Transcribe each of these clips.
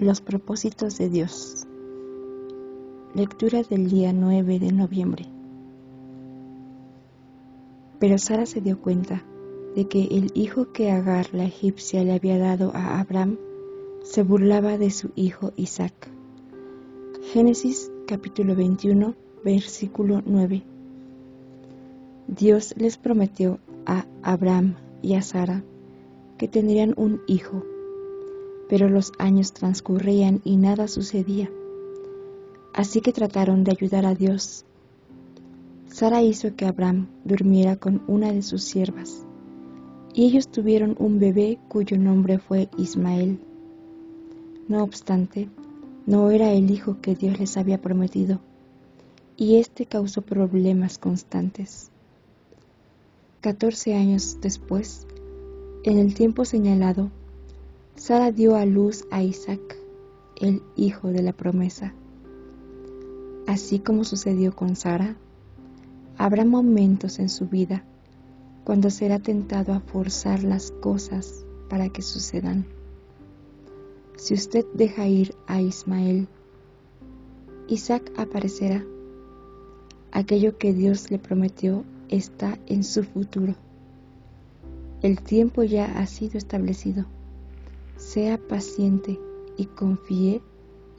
Los propósitos de Dios. Lectura del día 9 de noviembre. Pero Sara se dio cuenta de que el hijo que Agar la egipcia le había dado a Abraham se burlaba de su hijo Isaac. Génesis capítulo 21 versículo 9. Dios les prometió a Abraham y a Sara que tendrían un hijo pero los años transcurrían y nada sucedía. Así que trataron de ayudar a Dios. Sara hizo que Abraham durmiera con una de sus siervas, y ellos tuvieron un bebé cuyo nombre fue Ismael. No obstante, no era el hijo que Dios les había prometido, y este causó problemas constantes. Catorce años después, en el tiempo señalado, Sara dio a luz a Isaac, el hijo de la promesa. Así como sucedió con Sara, habrá momentos en su vida cuando será tentado a forzar las cosas para que sucedan. Si usted deja ir a Ismael, Isaac aparecerá. Aquello que Dios le prometió está en su futuro. El tiempo ya ha sido establecido. Sea paciente y confíe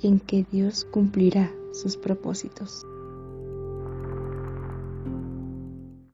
en que Dios cumplirá sus propósitos.